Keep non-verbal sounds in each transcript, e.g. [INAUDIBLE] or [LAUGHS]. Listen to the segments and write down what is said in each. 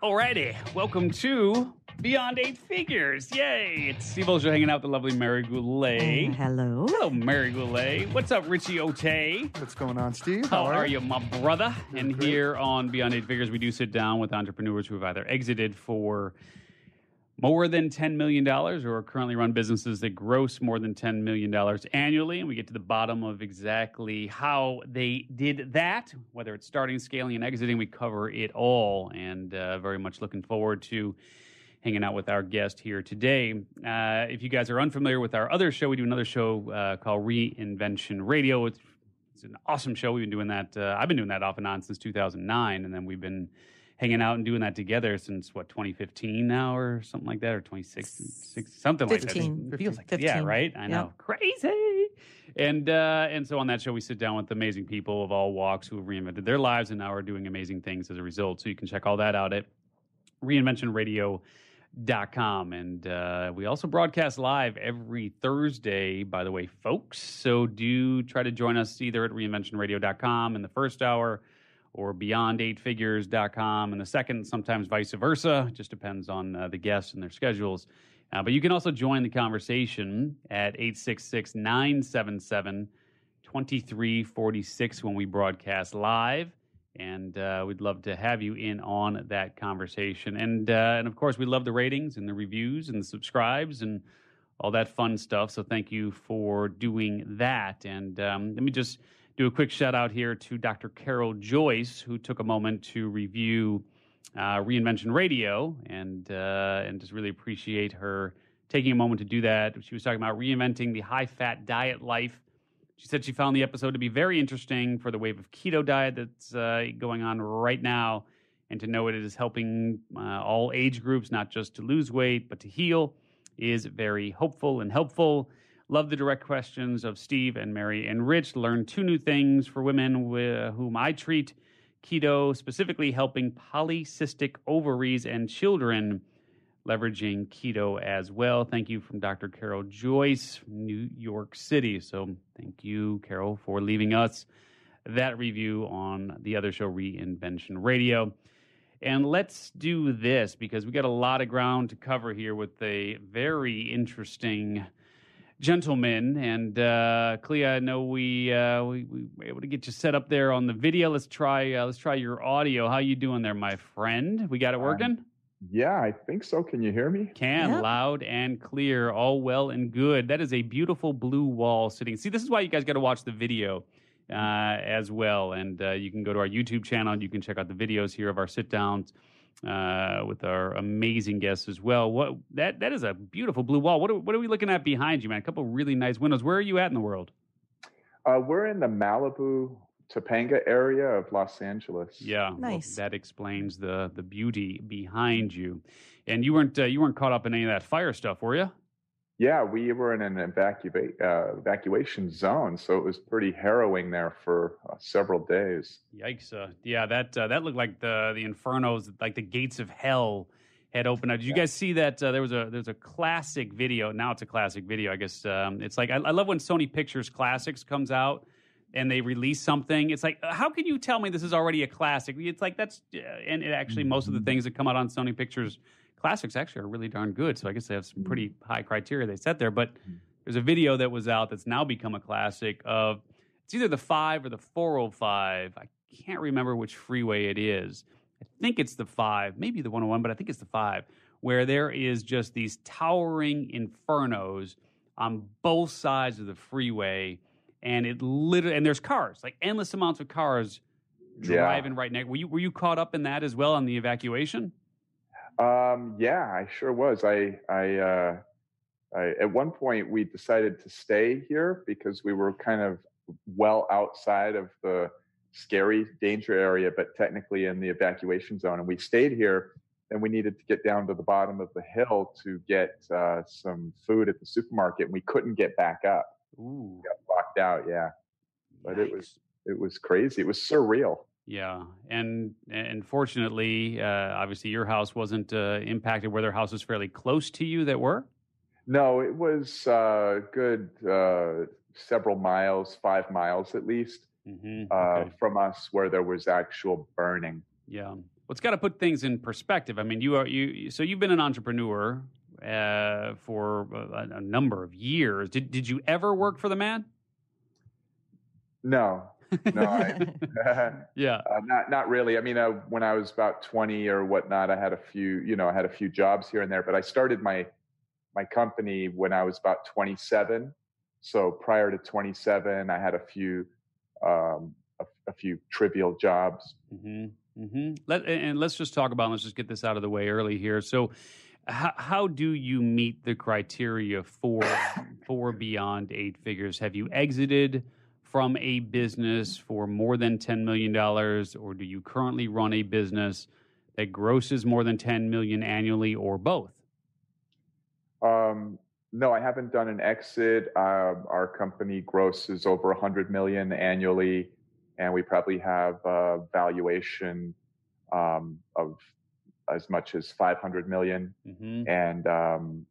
Alrighty, welcome to Beyond Eight Figures. Yay! It's Steve Olsher hanging out with the lovely Mary Goulet. Uh, hello. Hello, Mary Goulet. What's up, Richie Ote? What's going on, Steve? How are you, my brother? And great. here on Beyond Eight Figures, we do sit down with entrepreneurs who have either exited for more than $10 million or currently run businesses that gross more than $10 million annually. And we get to the bottom of exactly how they did that, whether it's starting, scaling, and exiting. We cover it all. And uh, very much looking forward to hanging out with our guest here today. Uh, if you guys are unfamiliar with our other show, we do another show uh, called Reinvention Radio. It's, it's an awesome show. We've been doing that. Uh, I've been doing that off and on since 2009, and then we've been hanging out and doing that together since what 2015 now or something like that or 2016 something like that. it feels like yeah right? I Yeah. know. Crazy! And uh, and so on that show we sit down with amazing people of all walks who have reinvented their lives and now are doing amazing things as a result. So you can check all that out at reinventionradio.com and uh, we also broadcast live every thursday by the way folks. So do try to join us either at reinventionradio.com in the first hour or beyond8figures.com and the second sometimes vice versa just depends on uh, the guests and their schedules uh, but you can also join the conversation at 866 977 2346 when we broadcast live. And uh, we'd love to have you in on that conversation. And, uh, and of course, we love the ratings and the reviews and the subscribes and all that fun stuff. So thank you for doing that. And um, let me just do a quick shout out here to Dr. Carol Joyce, who took a moment to review uh, Reinvention Radio, and uh, and just really appreciate her taking a moment to do that. She was talking about reinventing the high fat diet life. She said she found the episode to be very interesting for the wave of keto diet that's uh, going on right now, and to know it is helping uh, all age groups, not just to lose weight but to heal, is very hopeful and helpful. Love the direct questions of Steve and Mary and Rich. Learn two new things for women wi- whom I treat keto, specifically helping polycystic ovaries and children, leveraging keto as well. Thank you from Dr. Carol Joyce New York City. So thank you, Carol, for leaving us that review on the other show, Reinvention Radio. And let's do this because we got a lot of ground to cover here with a very interesting gentleman. And uh, Klee, I know we, uh, we we were able to get you set up there on the video. Let's try uh, let's try your audio. How you doing there, my friend? We got it Um, working. Yeah, I think so. Can you hear me? Can Yep. loud and clear, all well and good. That is a beautiful blue wall sitting. See, this is why you guys got to watch the video uh, as well. And uh, you can go to our YouTube channel and you can check out the videos here of our sit downs uh, with our amazing guests as well. What that that is a beautiful blue wall. What are, what are we looking at behind you, man? A couple really nice windows. Where are you at in the world? Uh, we're in the Malibu, Topanga area of Los Angeles. Yeah, well, Nice. that explains the the beauty behind you. And you weren't uh, you weren't caught up in any of that fire stuff, were you? Yeah, we were in an evacua- uh, evacuation zone, so it was pretty harrowing there for uh, several days. Yikes! Uh, yeah, that uh, that looked like the the infernos, like the gates of hell had opened up. Did you guys see that? Uh, there was a there's a classic video. Now it's a classic video. I guess um, it's like I, I love when Sony Pictures Classics comes out and they release something. It's like uh, how can you tell me this is already a classic? It's like that's and it actually most of the things that come out on Sony Pictures Classics actually are really darn good. So I guess they have some pretty mm. high criteria they set there. But mm. there's a video that was out that's now become a classic of it's either the five or the 405. I can't remember which freeway it is. I think it's the five, maybe the 101, but I think it's the five, where there is just these towering infernos on both sides of the freeway. And it literally, and there's cars, like endless amounts of cars Yeah. driving right next. Were you, were you caught up in that as well on the evacuation? Um, yeah, I sure was. I, I, uh, I, at one point we decided to stay here because we were kind of well outside of the scary danger area, but technically in the evacuation zone. And we stayed here. And we needed to get down to the bottom of the hill to get uh, some food at the supermarket. And we couldn't get back up. Ooh. Got locked out. Yeah, But it was- it was crazy. It was surreal. Yeah, and and fortunately, uh, obviously, your house wasn't uh, impacted. Were there houses fairly close to you that were? No, it was uh, good uh, several miles, five miles at least, Mm-hmm. uh, from us where there was actual burning. Yeah, well, it's got to put things in perspective. I mean, you are you so you've been an entrepreneur uh, for a, a, number of years. Did did you ever work for the man? No, no, I, [LAUGHS] yeah, [LAUGHS] uh, not not really. I mean, uh, when I was about twenty or whatnot, I had a few, you know, I had a few jobs here and there. But I started my my company when I was about twenty seven. So prior to twenty seven, I had a few um, a, a, few trivial jobs. Mm-hmm. Mm-hmm. Let, and let's just talk about. Let's just get this out of the way early here. So, how, how do you meet the criteria for for beyond eight figures? Have you exited from a business for more than ten million dollars, or do you currently run a business that grosses more than ten million annually, or both? Um, no, I haven't done an exit. Uh, our company grosses over 100 million annually and we probably have a valuation um, of as much as 500 million. Mm-hmm. and um,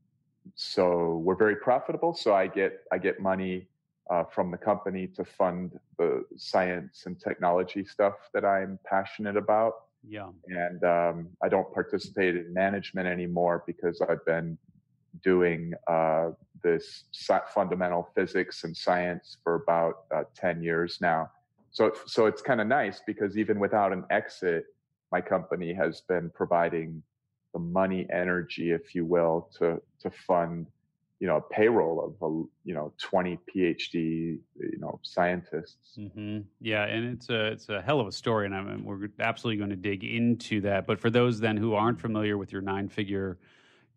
so we're very profitable. So I get I get money uh, from the company to fund the science and technology stuff that I'm passionate about. Yeah, and um, I don't participate in management anymore because I've been doing uh, this fundamental physics and science for about uh, 10 years now so so it's kind of nice because even without an exit my company has been providing the money energy if you will to to fund you know a payroll of a, you know 20 phd you know scientists mm-hmm. yeah and it's a it's a hell of a story and I mean, we're absolutely going to dig into that but for those then who aren't familiar with your nine figure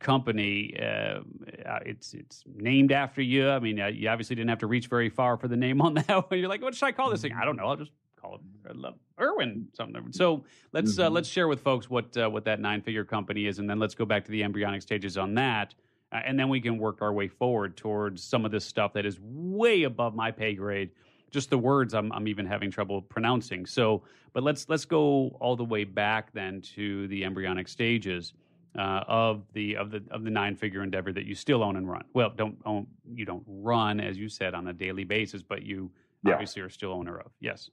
company. Uh, uh, it's it's named after you. I mean, uh, you obviously didn't have to reach very far for the name on [LAUGHS] that. one You're like, what should I call this thing? I don't know. I'll just call it Irwin something. So let's uh, mm-hmm. uh, let's share with folks what uh, what that nine figure company is, and then let's go back to the embryonic stages on that. And then we can work our way forward towards some of this stuff that is way above my pay grade. Just the words I'm, I'm even having trouble pronouncing. So, but let's let's go all the way back then to the embryonic stages uh, of the of the of the nine figure endeavor that you still own and run. Well, don't own you don't run as you said on a daily basis, but you yeah. obviously are still owner of. Yes.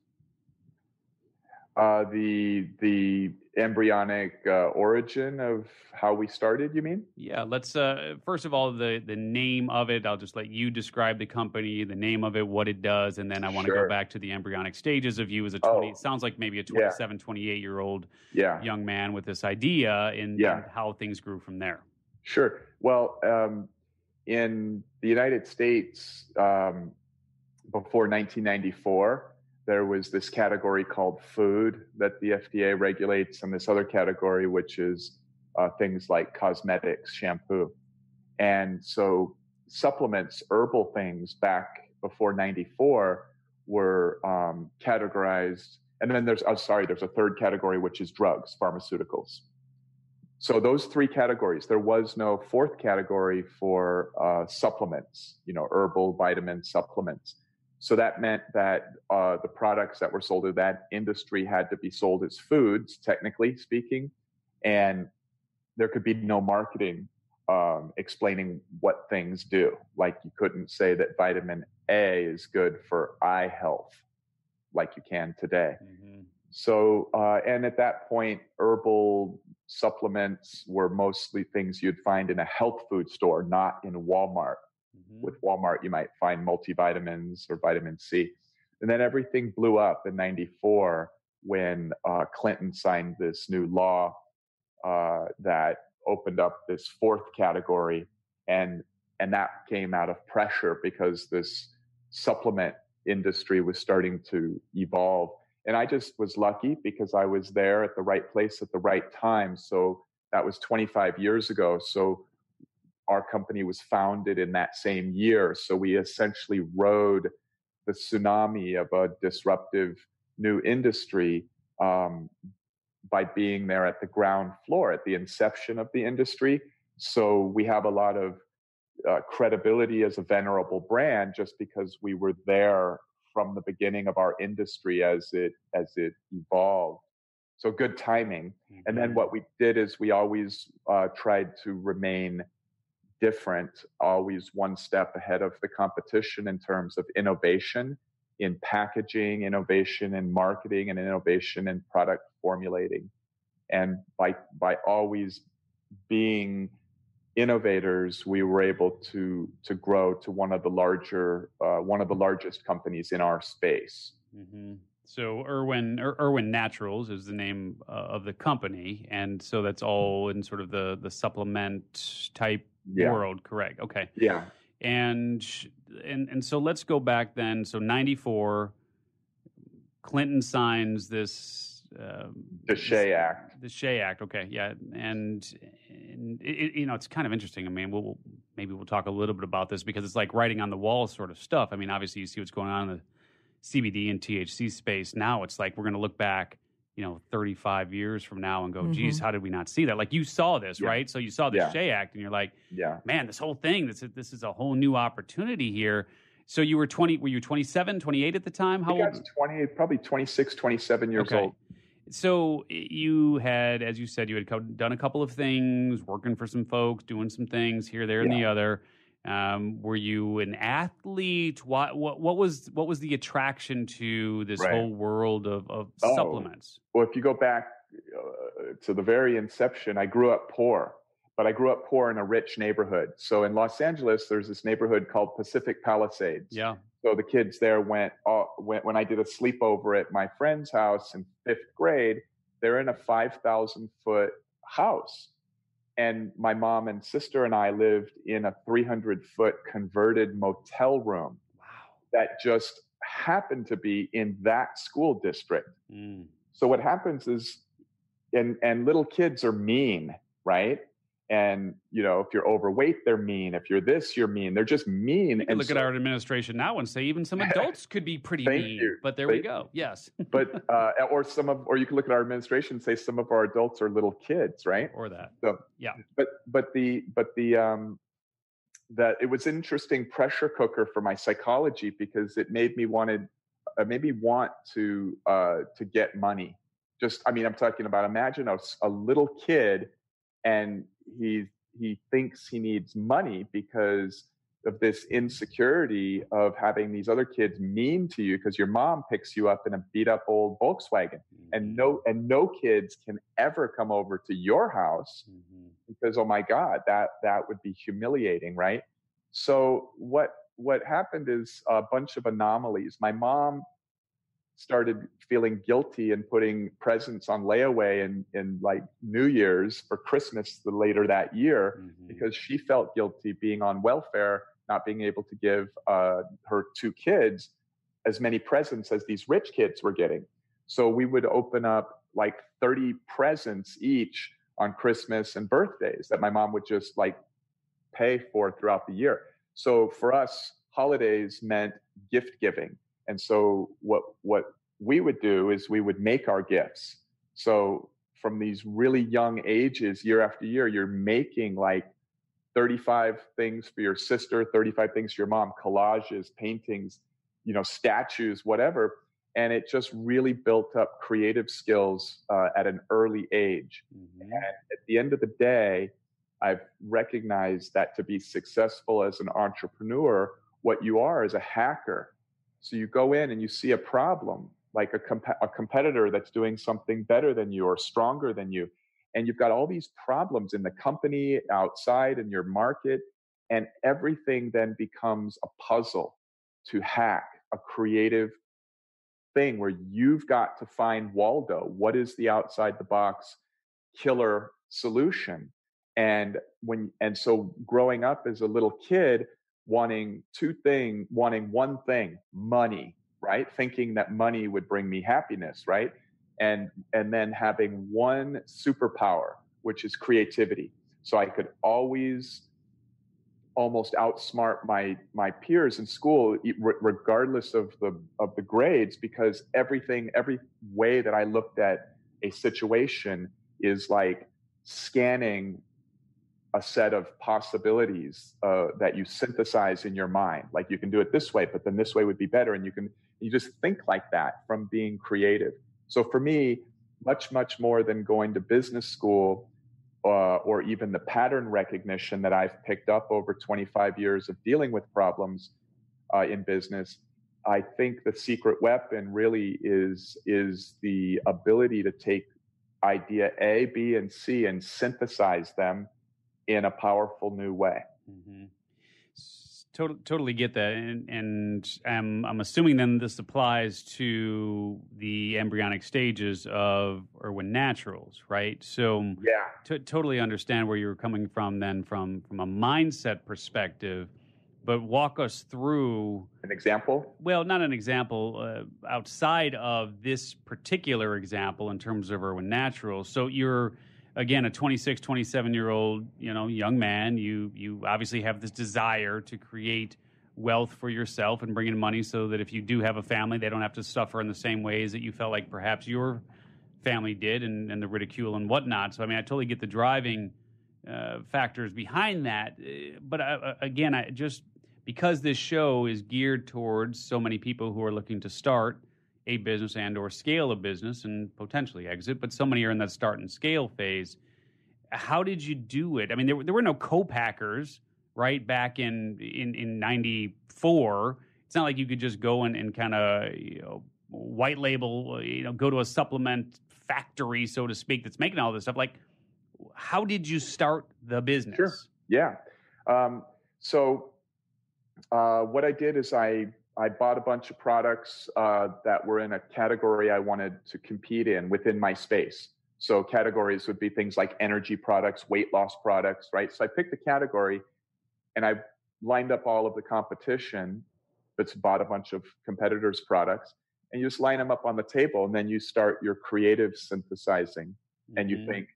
Uh, the the embryonic uh, origin of how we started. You mean? Yeah. Let's uh, first of all the the name of it. I'll just let you describe the company, the name of it, what it does, and then I want to sure. go back to the embryonic stages of you as a twenty. Oh. sounds like maybe a 27, yeah. 28 year old yeah. young man with this idea, and, yeah. and how things grew from there. Sure. Well, um, in the United States, um, before 1994 there was this category called food that the FDA regulates, and this other category, which is uh, things like cosmetics, shampoo. And so supplements, herbal things back before 94 were um, categorized. And then there's, oh, sorry, there's a third category, which is drugs, pharmaceuticals. So those three categories, there was no fourth category for uh, supplements, you know, herbal vitamin supplements. So that meant that uh, the products that were sold to that industry had to be sold as foods, technically speaking, and there could be no marketing um, explaining what things do. Like you couldn't say that vitamin A is good for eye health, like you can today. Mm-hmm. So, uh, and at that point, herbal supplements were mostly things you'd find in a health food store, not in Walmart. Mm-hmm. With Walmart, you might find multivitamins or vitamin C. And then everything blew up in 94 when uh, Clinton signed this new law uh, that opened up this fourth category. And, and that came out of pressure because this supplement industry was starting to evolve. And I just was lucky because I was there at the right place at the right time. So that was 25 years ago. So our company was founded in that same year. So we essentially rode the tsunami of a disruptive new industry um, by being there at the ground floor, at the inception of the industry. So we have a lot of uh, credibility as a venerable brand just because we were there from the beginning of our industry as it as it evolved. So good timing. Mm-hmm. And then mm-hmm. what we did is we always uh, tried to remain different, always one step ahead of the competition in terms of innovation in packaging, innovation in marketing, and innovation in product formulating. and by by always being innovators, we were able to to grow to one of the larger uh, one of the largest companies in our space. Mm-hmm. So Irwin Ir- Irwin Naturals is the name uh, of the company, and so that's all in sort of the the supplement type yeah. world, correct? Okay. Yeah. And and and so let's go back then. So ninety four, Clinton signs this uh, the Shea Act. The Shea Act. Okay, yeah, and, and it, you know it's kind of interesting. I mean, we'll, maybe we'll talk a little bit about this because it's like writing on the wall sort of stuff. I mean, obviously you see what's going on in the CBD and THC space now. It's like we're going to look back, you know, 35 years from now and go, mm-hmm. geez, how did we not see that? Like you saw this, yeah. right? So you saw the yeah. Shea Act, and you're like, yeah, man, this whole thing, this is, this is a whole new opportunity here. So you were 20, were you 27, 28 at the time? How old? 20, probably 26, 27 years okay. old. So you had, as you said, you had done a couple of things, working for some folks, doing some things here, there, and the other. Um, were you an athlete? What, what, what was what was the attraction to this right. whole world of, of oh. supplements? Well, if you go back uh, to the very inception, I grew up poor, but I grew up poor in a rich neighborhood. So in Los Angeles, there's this neighborhood called Pacific Palisades. Yeah. So the kids there went, uh, went when I did a sleepover at my friend's house in fifth grade. They're in a 5,000 foot house. And my mom and sister and I lived in a 300 foot converted motel room wow. that just happened to be in that school district. Mm. So what happens is, and, and little kids are mean, right? And you know if you're overweight they're mean. If you're this you're mean. They're just mean and look so, at our administration now and say even some [LAUGHS] adults could be pretty mean you. but there thank we go. Yes. [LAUGHS] But uh, or some of or you can look at our administration and say some of our adults are little kids right? Or that. So yeah. but but the but the um that it was an interesting pressure cooker for my psychology because it made me wanted uh, made me want to uh to get money. Just i mean i'm talking about imagine a, a little kid and he he thinks he needs money because of this insecurity of having these other kids mean to you because your mom picks you up in a beat up old Volkswagen mm-hmm. and no and no kids can ever come over to your house mm-hmm. because oh my god that that would be humiliating right so what what happened is a bunch of anomalies my mom started feeling guilty and putting presents on layaway in, in like New Year's for Christmas the later that year mm-hmm. because she felt guilty being on welfare, not being able to give uh, her two kids as many presents as these rich kids were getting. So we would open up like 30 presents each on Christmas and birthdays that my mom would just like pay for throughout the year. So for us, holidays meant gift giving and so what what we would do is we would make our gifts. So from these really young ages, year after year, you're making like 35 things for your sister, 35 things for your mom, collages, paintings, you know, statues, whatever. And it just really built up creative skills uh, at an early age. Mm-hmm. And at the end of the day, I've recognized that to be successful as an entrepreneur, what you are is a hacker. So you go in and you see a problem, like a, comp- a competitor that's doing something better than you or stronger than you. And you've got all these problems in the company, outside, in your market. And everything then becomes a puzzle to hack, a creative thing where you've got to find Waldo. What is the outside the box killer solution? And when, and so growing up as a little kid, wanting two things, wanting one thing, money, right? Thinking that money would bring me happiness, right? And and then having one superpower, which is creativity. So I could always almost outsmart my my peers in school regardless of the of the grades because everything every way that I looked at a situation is like scanning a set of possibilities uh, that you synthesize in your mind. Like you can do it this way, but then this way would be better. And you can, you just think like that from being creative. So for me, much, much more than going to business school uh, or even the pattern recognition that I've picked up over 25 years of dealing with problems uh, in business, I think the secret weapon really is is the ability to take idea A, B, and C and synthesize them in a powerful new way. Mm-hmm. Totally, totally get that, and, and I'm, I'm assuming then this applies to the embryonic stages of Irwin Naturals, right? So, yeah, t- totally understand where you're coming from. Then, from from a mindset perspective, but walk us through an example. Well, not an example uh, outside of this particular example in terms of Irwin Naturals. So you're again a 26 27 year old you know young man you you obviously have this desire to create wealth for yourself and bring in money so that if you do have a family they don't have to suffer in the same ways that you felt like perhaps your family did and, and the ridicule and whatnot. So i mean i totally get the driving uh, factors behind that uh, but I, uh, again i just because this show is geared towards so many people who are looking to start a business and or scale a business and potentially exit, but so many are in that start and scale phase. How did you do it? I mean, there, there were no co-packers, right, back in in in 94. It's not like you could just go and, and kind of, you know, white label, you know, go to a supplement factory, so to speak, that's making all this stuff. Like, how did you start the business? Sure. Yeah. Um, so uh, what I did is I I bought a bunch of products uh, that were in a category I wanted to compete in within my space. So categories would be things like energy products, weight loss products, right? So I picked a category and I lined up all of the competition that's bought a bunch of competitors' products and you just line them up on the table and then you start your creative synthesizing mm-hmm. and you mm-hmm. think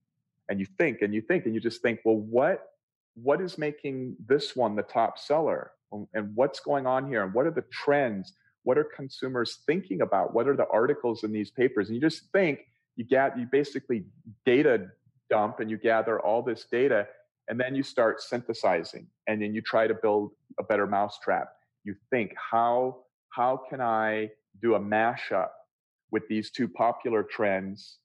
and you think and you think and you just think, well, what what is making this one the top seller? Um, and what's going on here? And what are the trends? What are consumers thinking about? What are the articles in these papers? And you just think you get you basically data dump and you gather all this data and then you start synthesizing and then you try to build a better mousetrap. You think how how can i do a mashup with these two popular trends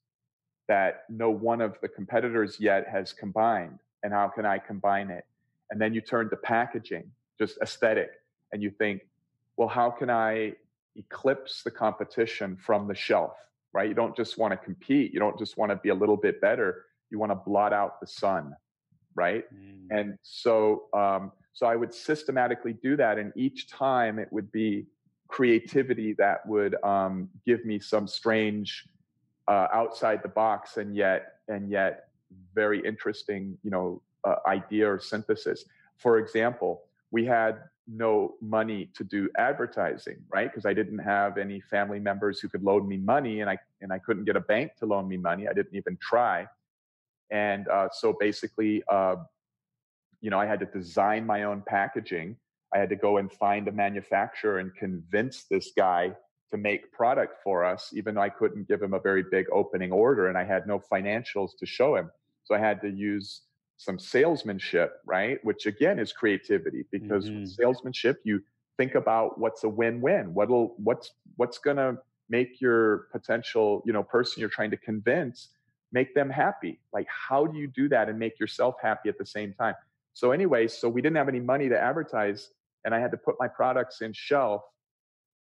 that no one of the competitors yet has combined and how can i combine it and then you turn to packaging just aesthetic, and you think, well, how can I eclipse the competition from the shelf, right? You don't just want to compete. You don't just want to be a little bit better. You want to blot out the sun, right? Mm. And so, um, so I would systematically do that, and each time it would be creativity that would um, give me some strange uh, outside the box and yet and yet very interesting, you know, uh, idea or synthesis. For example, we had no money to do advertising, right? Because I didn't have any family members who could loan me money, and I and I couldn't get a bank to loan me money. I didn't even try, and uh, so basically, uh, you know, I had to design my own packaging. I had to go and find a manufacturer and convince this guy to make product for us, even though I couldn't give him a very big opening order, and I had no financials to show him. So I had to use some salesmanship, right? Which again is creativity because mm-hmm. with salesmanship, you think about what's a win-win. What'll what's what's gonna make your potential, you know, person you're trying to convince make them happy. Like how do you do that and make yourself happy at the same time? So anyway, so we didn't have any money to advertise and I had to put my products in shelf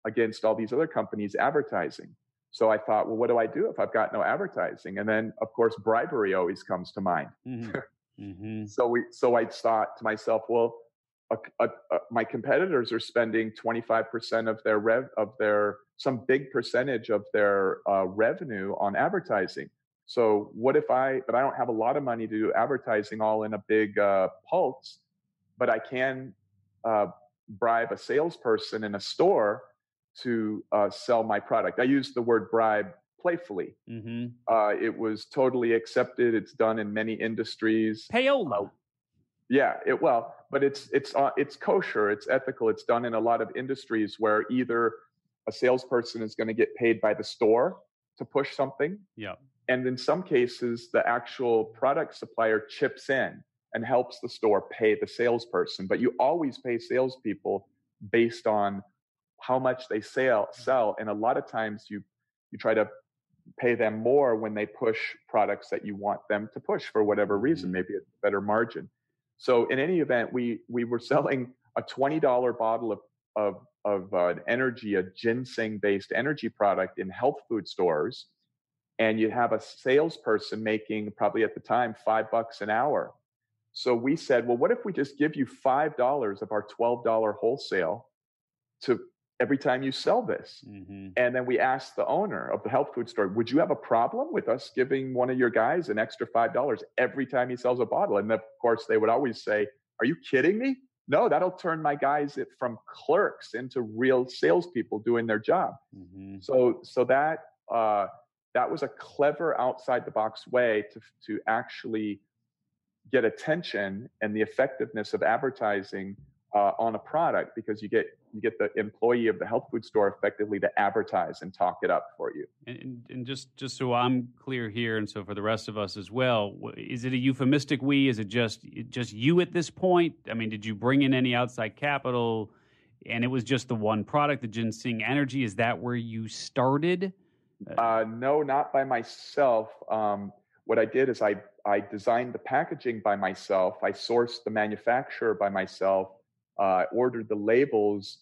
against all these other companies advertising. So I thought, well, what do I do if I've got no advertising? And then, of course, bribery always comes to mind. Mm-hmm. [LAUGHS] Mm-hmm. So we, so I thought to myself, well, a, a, a, my competitors are spending 25% of their rev of their some big percentage of their uh, revenue on advertising. So what if I? But I don't have a lot of money to do advertising all in a big uh, pulse, but I can uh, bribe a salesperson in a store to uh, sell my product. I use the word bribe playfully. Mm-hmm. Uh, it was totally accepted. It's done in many industries. Payola. Uh, yeah, it well, but it's it's uh, it's kosher. It's ethical. It's done in a lot of industries where either a salesperson is going to get paid by the store to push something. Yeah. And in some cases, the actual product supplier chips in and helps the store pay the salesperson. But you always pay salespeople based on how much they sell sell and a lot of times you you try to pay them more when they push products that you want them to push for whatever reason, mm-hmm. maybe a better margin. So in any event, we we were [LAUGHS] selling a twenty dollar bottle of of of uh, an energy, a ginseng based energy product in health food stores, and you have a salesperson making probably at the time five bucks an hour. So we said, well, what if we just give you five dollars of our twelve dollar wholesale to every time you sell this? Mm-hmm. And then we asked the owner of the health food store, would you have a problem with us giving one of your guys an extra five dollars every time he sells a bottle? And of course, they would always say, are you kidding me? No, that'll turn my guys from clerks into real salespeople doing their job. Mm-hmm. So, so that uh, that was a clever outside the box way to to actually get attention and the effectiveness of advertising uh, on a product because you get you get the employee of the health food store effectively to advertise and talk it up for you. And, and just just so I'm clear here, and so for the rest of us as well, is it a euphemistic we? Is it just just you at this point? I mean, did you bring in any outside capital? And it was just the one product, the ginseng energy. Is that where you started? Uh, no, not by myself. Um, what I did is I I designed the packaging by myself. I sourced the manufacturer by myself. Uh, ordered the labels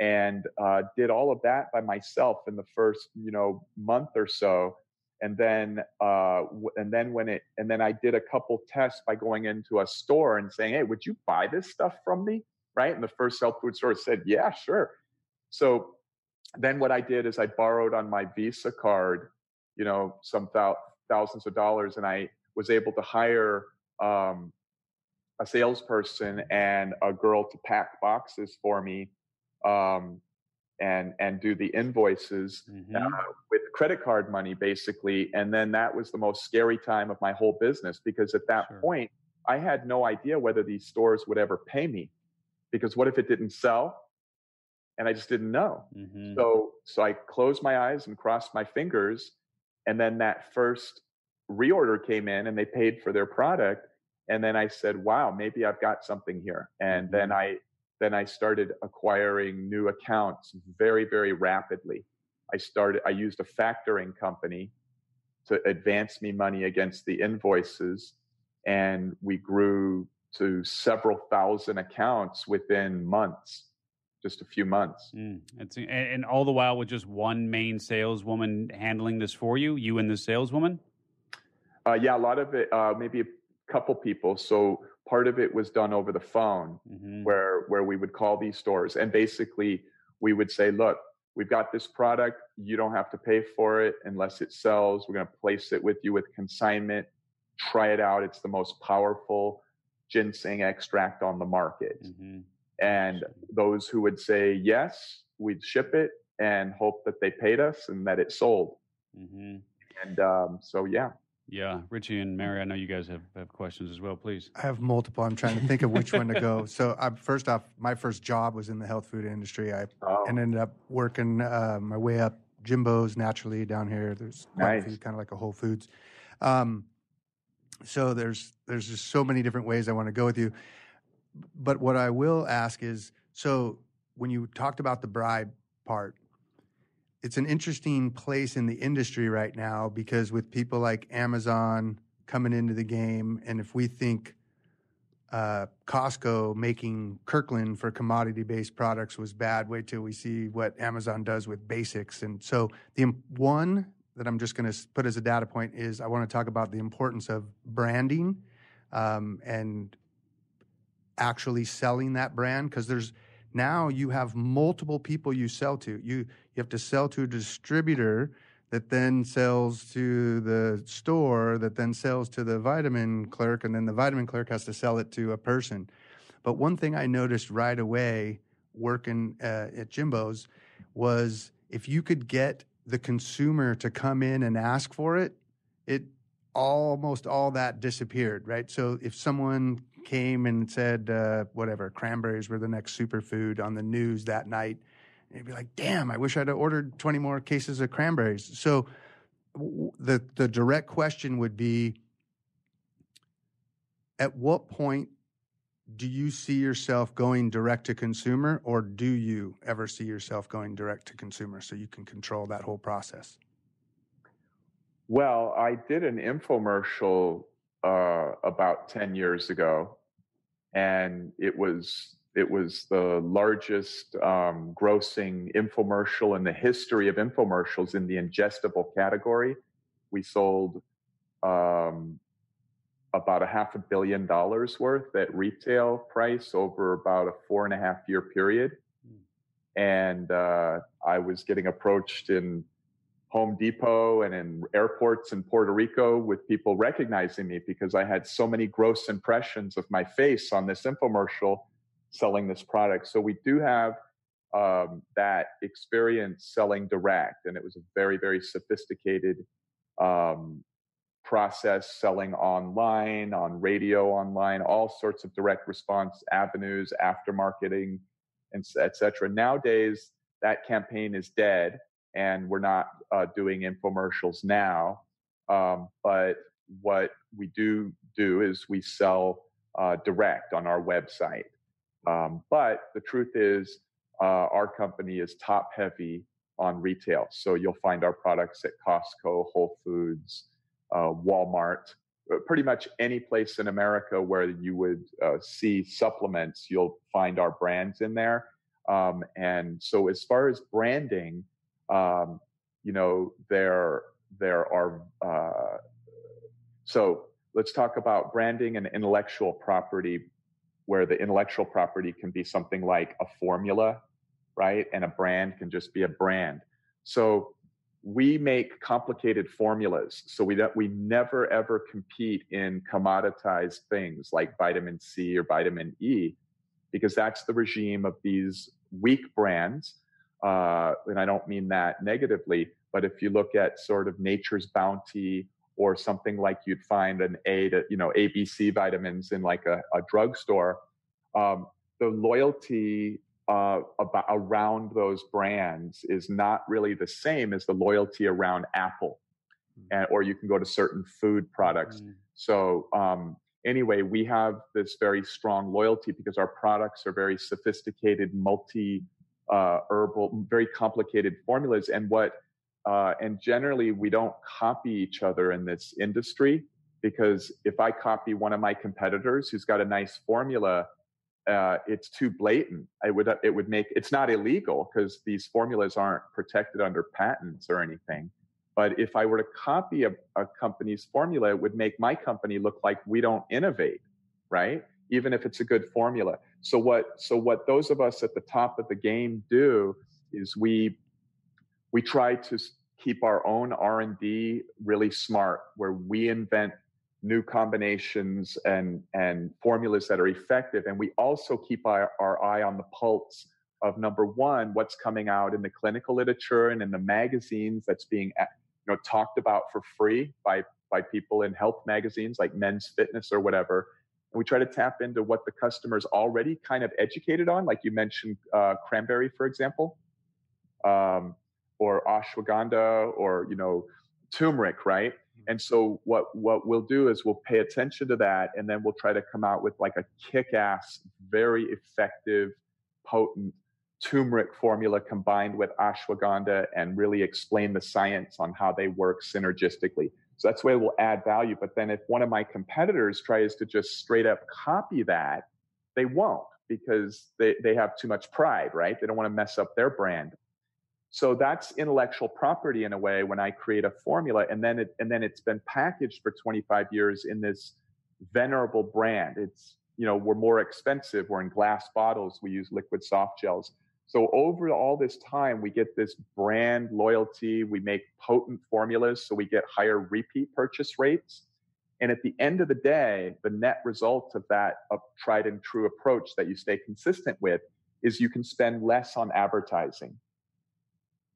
and uh, did all of that by myself in the first you know month or so and then uh, and then when it and then I did a couple tests by going into a store and saying, "Hey, would you buy this stuff from me?" Right? And the first health food store said, "Yeah, sure." So then what I did is I borrowed on my Visa card, you know, some thou- thousands of dollars, and I was able to hire um, a salesperson and a girl to pack boxes for me um, and and do the invoices mm-hmm. uh, with credit card money basically and then that was the most scary time of my whole business because at that sure. point i had no idea whether these stores would ever pay me because what if it didn't sell and i just didn't know mm-hmm. so so i closed my eyes and crossed my fingers and then that first reorder came in and they paid for their product and then i said wow maybe i've got something here and mm-hmm. then i then I started acquiring new accounts very, very rapidly. I started, I used a factoring company to advance me money against the invoices. And we grew to several thousand accounts within months, just a few months. Mm, and all the while with just one main saleswoman handling this for you, you and the saleswoman? Uh, yeah, a lot of it, uh, maybe a couple people. So part of it was done over the phone mm-hmm. where where we would call these stores and basically we would say look we've got this product. You don't have to pay for it unless it sells. We're going to place it with you with consignment. Try it out. It's the most powerful ginseng extract on the market. Mm-hmm. and those who would say yes we'd ship it and hope that they paid us and that it sold. Mm-hmm. and um, so yeah yeah, Richie and Mary, I know you guys have, have questions as well. Please. I have multiple. I'm trying to think of which one to go. So, I, first off, my first job was in the health food industry. I oh. and ended up working uh, my way up Jimbo's naturally down here. There's nice. kind of like a Whole Foods. Um, so there's there's just so many different ways I want to go with you. But what I will ask is, so when you talked about the bribe part, it's an interesting place in the industry right now because with people like Amazon coming into the game, and if we think uh, Costco making Kirkland for commodity based products was bad, wait till we see what Amazon does with basics. And so, the one that I'm just going to put as a data point is I want to talk about the importance of branding um, and actually selling that brand because there's now you have multiple people you sell to. You you have to sell to a distributor that then sells to the store that then sells to the vitamin clerk and then the vitamin clerk has to sell it to a person. But one thing I noticed right away working uh, at Jimbo's was if you could get the consumer to come in and ask for it, it almost all that disappeared, right? So if someone came and said uh, whatever cranberries were the next superfood on the news that night, you'd be like, "Damn, I wish I'd ordered twenty more cases of cranberries." So the the direct question would be, at what point do you see yourself going direct to consumer, or do you ever see yourself going direct to consumer so you can control that whole process? Well, I did an infomercial uh, about 10 years ago and it was it was the largest um, grossing infomercial in the history of infomercials in the ingestible category we sold um, about a half a billion dollars worth at retail price over about a four and a half year period. Hmm. And uh, I was getting approached in Home Depot and in airports in Puerto Rico with people recognizing me because I had so many gross impressions of my face on this infomercial selling this product. So we do have um, that experience selling direct, and it was a very, very sophisticated um, process selling online, on radio, online, all sorts of direct response avenues, after marketing, and etc. Nowadays, that campaign is dead and we're not uh, doing infomercials now. Um, but what we do do is we sell uh, direct on our website. Um, but the truth is, uh, our company is top heavy on retail. So you'll find our products at Costco, Whole Foods, uh, Walmart, uh, pretty much any place in America where you would uh, see supplements, you'll find our brands in there. Um, and so, as far as branding, um, you know, there there are. Uh, so let's talk about branding and intellectual property, where the intellectual property can be something like a formula, right, and a brand can just be a brand. So we make complicated formulas so we don't, we never ever compete in commoditized things like vitamin C or vitamin E because that's the regime of these weak brands uh, and I don't mean that negatively, but if you look at sort of nature's bounty or something like you'd find an A to, you know, ABC vitamins in like a, a drugstore, um, the loyalty uh, about, around those brands is not really the same as the loyalty around Apple. Mm. And, or you can go to certain food products. Mm. So, um, anyway, we have this very strong loyalty because our products are very sophisticated, multi uh, herbal, very complicated formulas. And what, uh, and generally we don't copy each other in this industry because if I copy one of my competitors who's got a nice formula, uh, it's too blatant. I would, it would make, it's not illegal because these formulas aren't protected under patents or anything. But if I were to copy a, a company's formula, it would make my company look like we don't innovate, right? Even if it's a good formula. So what so what those of us at the top of the game do is we we try to keep our own R&D really smart where we invent new combinations and and formulas that are effective and we also keep our, our eye on the pulse of number one what's coming out in the clinical literature and in the magazines that's being eh, you know talked about for free by by people in health magazines like men's fitness or whatever and we try to tap into what the customer's already kind of educated on, like you mentioned uh, cranberry, for example, um, or ashwagandha, or you know turmeric, right? Mm-hmm. And so what what we'll do is we'll pay attention to that, and then we'll try to come out with like a kick-ass, very effective, potent turmeric formula combined with ashwagandha, and really explain the science on how they work synergistically. So that's why we'll add value. But then if one of my competitors tries to just straight up copy that, they won't because they, they have too much pride, right? They don't want to mess up their brand. So that's intellectual property in a way when I create a formula and then it and then it's been packaged for 25 years in this venerable brand. It's you know, we're more expensive, we're in glass bottles, we use liquid soft gels. So over all this time, we get this brand loyalty. We make potent formulas, so we get higher repeat purchase rates. And at the end of the day, the net result of that of tried and true approach that you stay consistent with is you can spend less on advertising.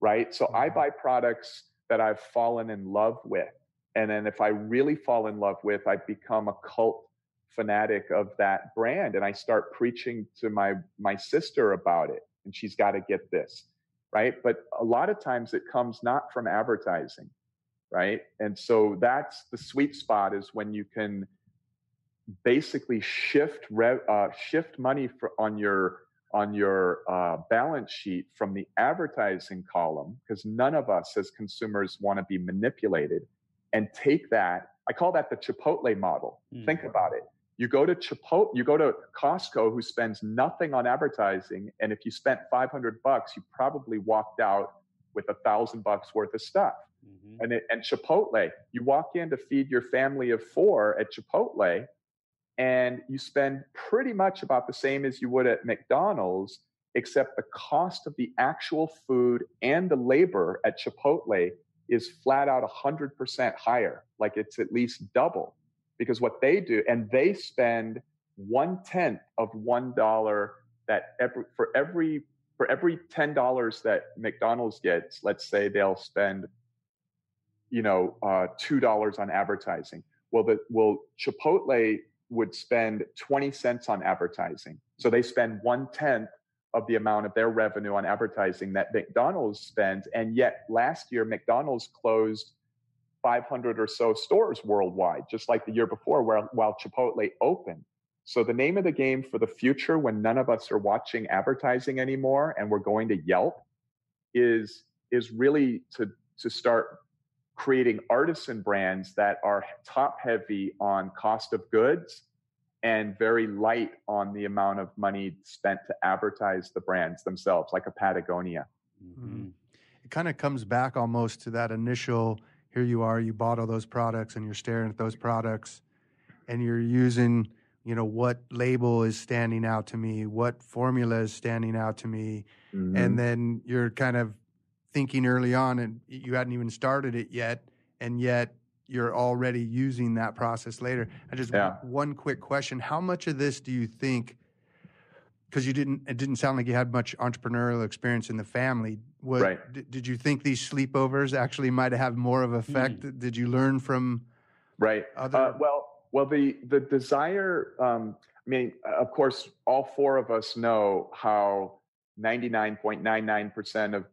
Right? So I mm-hmm. buy products that I've fallen in love with. And then if I really fall in love with, I become a cult fanatic of that brand and I start preaching to my my sister about it and she's got to get this, right? But a lot of times it comes not from advertising, right? And so that's the sweet spot is when you can basically shift rev, uh, shift money for, on your on your uh, balance sheet from the advertising column because none of us as consumers want to be manipulated and take that i call that the chipotle model mm. think about it you go to Chipotle, you go to Costco, who spends nothing on advertising, and if you spent 500 bucks, you probably walked out with a thousand bucks worth of stuff. Mm-hmm. And, it, and Chipotle, you walk in to feed your family of four at Chipotle, and you spend pretty much about the same as you would at McDonald's, except the cost of the actual food and the labor at Chipotle is flat out 100% higher. Like it's at least double because what they do, and they spend one tenth of one dollar that every, for every for every ten dollars that McDonald's gets, let's say they'll spend, you know, uh, two dollars on advertising. Well, the well Chipotle would spend twenty cents on advertising, so they spend one tenth of the amount of their revenue on advertising that McDonald's spends, and yet last year McDonald's closed 500 or so stores worldwide, just like the year before, where while Chipotle opened. So the name of the game for the future when none of us are watching advertising anymore and we're going to Yelp is is really to to start creating artisan brands that are top heavy on cost of goods and very light on the amount of money spent to advertise the brands themselves like a Patagonia. Mm-hmm. It kind of comes back almost to that initial here you are you bought all those products and you're staring at those products and you're using you know what label is standing out to me what formula is standing out to me mm-hmm. and then you're kind of thinking early on and you hadn't even started it yet and yet you're already using that process later i just yeah. one quick question how much of this do you think because you didn't it didn't sound like you had much entrepreneurial experience in the family what, right. d- did you think these sleepovers actually might have more of effect mm. did you learn from right other uh, well well, the the desire. Um, I mean, of course, all four of us know how ninety nine point nine nine percent of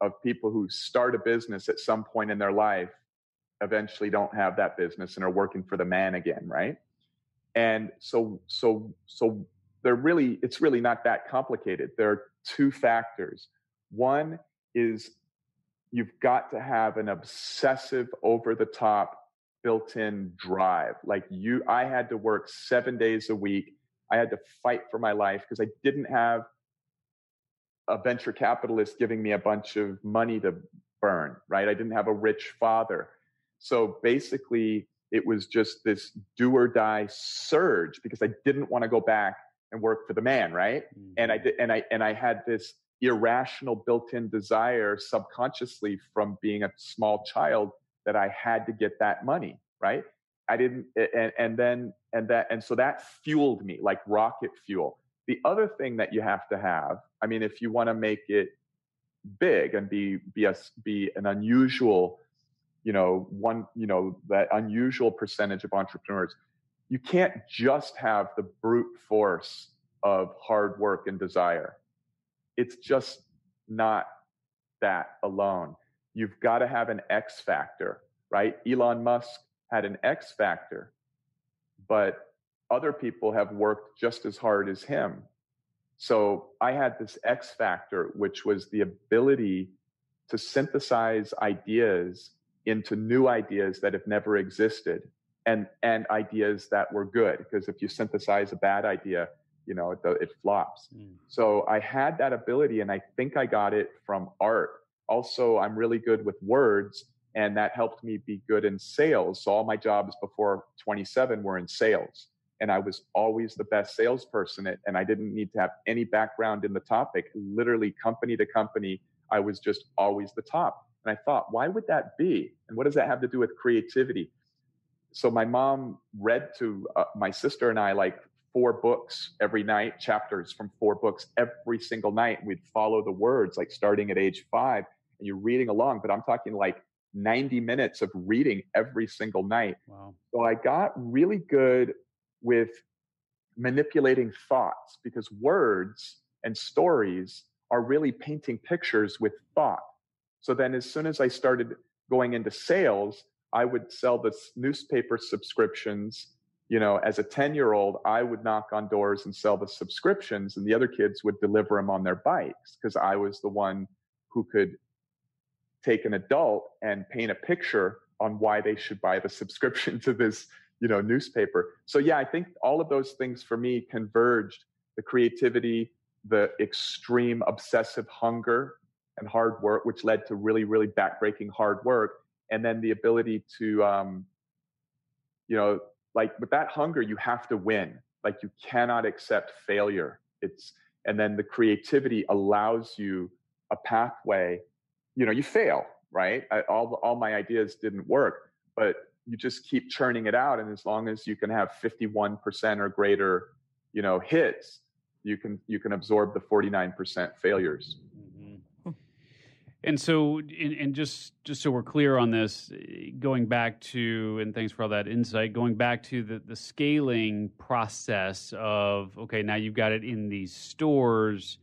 of people who start a business at some point in their life eventually don't have that business and are working for the man again, right? And so, so, so they're really, it's really not that complicated. There are two factors. One is you've got to have an obsessive, over the top built-in drive. Like you, I had to work seven days a week. I had to fight for my life because I didn't have a venture capitalist giving me a bunch of money to burn, right? I didn't have a rich father. So basically, it was just this do or die surge because I didn't want to go back and work for the man, right? Mm-hmm. And I did, and I and I had this irrational built-in desire subconsciously from being a small child that I had to get that money, right? I didn't, and, and then, and that, and so that fueled me like rocket fuel. The other thing that you have to have, I mean, if you want to make it big and be, be a, be an unusual, you know, one, you know, that unusual percentage of entrepreneurs, you can't just have the brute force of hard work and desire. It's just not that alone you've got to have an X factor, right? Elon Musk had an X factor, but other people have worked just as hard as him. So I had this X factor, which was the ability to synthesize ideas into new ideas that have never existed and, and ideas that were good. Because if you synthesize a bad idea, you know, it, it flops. Mm. So I had that ability and I think I got it from art also, I'm really good with words, and that helped me be good in sales. So all my jobs before 27 were in sales. And I was always the best salesperson, and I didn't need to have any background in the topic. Literally, company to company, I was just always the top. And I thought, why would that be? And what does that have to do with creativity? So my mom read to uh, my sister and I like four books every night, chapters from four books every single night. We'd follow the words, like starting at age five and you're reading along, but I'm talking like 90 minutes of reading every single night. Wow. So I got really good with manipulating thoughts because words and stories are really painting pictures with thought. So then as soon as I started going into sales, I would sell the newspaper subscriptions. You know, as a 10 year old, I would knock on doors and sell the subscriptions, and the other kids would deliver them on their bikes because I was the one who could take an adult and paint a picture on why they should buy the [LAUGHS] subscription to this you know newspaper so yeah i think all of those things for me converged the creativity the extreme obsessive hunger and hard work which led to really really backbreaking hard work and then the ability to um, you know like with that hunger you have to win. Like you cannot accept failure. It's and then the creativity allows you a pathway. You know you fail right? I, all all my ideas didn't work but you just keep churning it out and as long as you can have 51% or greater you know hits you can you can absorb the 49% failures. And so and, and, just just so we're clear on this going back to and thanks for all that insight going back to the the scaling process of okay now you've got it in these stores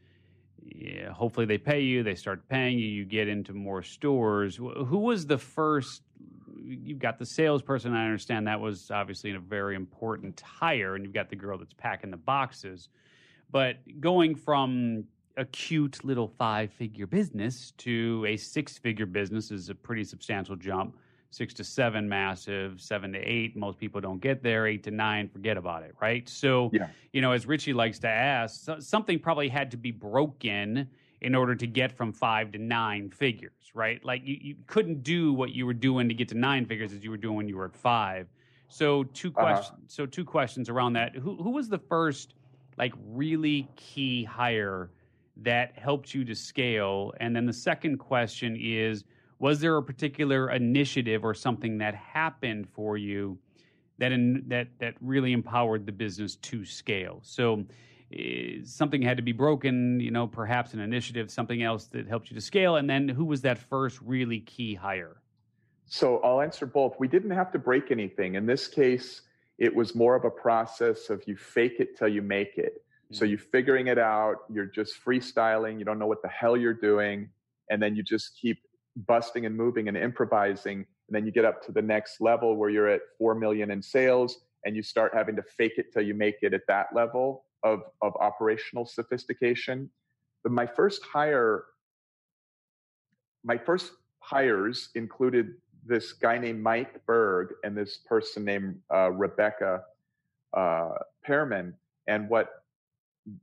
yeah, hopefully they pay you they start paying you you get into more stores who was the first you've got the salesperson. I understand that was obviously a very important hire, and you've got the girl that's packing the boxes. But going from a cute little five figure business to a six figure business is a pretty substantial jump. Six to seven, massive. Seven to eight, most people don't get there. Eight to nine, forget about it, right? So, yeah. you know, as Richie likes to ask, something probably had to be broken in order to get from five to nine figures, right? Like you, you couldn't do what you were doing to get to nine figures as you were doing when you were at five. So two uh-huh. questions. So two questions around that. Who who was the first like really key hire that helped you to scale? And then the second question is, was there a particular initiative or something that happened for you that in, that that really empowered the business to scale? So eh, something had to be broken, you know, perhaps an initiative, something else that helped you to scale? And then who was that first really key hire? So I'll answer both. We didn't have to break anything. In this case, it was more of a process of you fake it till you make it. So you're figuring it out, you're just freestyling, you don't know what the hell you're doing, and then you just keep busting and moving and improvising. And then you get up to the next level where you're at 4 million in sales and you start having to fake it till you make it at that level of, of operational sophistication. But my first hire, my first hires included this guy named Mike Berg and this person named uh, Rebecca uh, Pearman. And what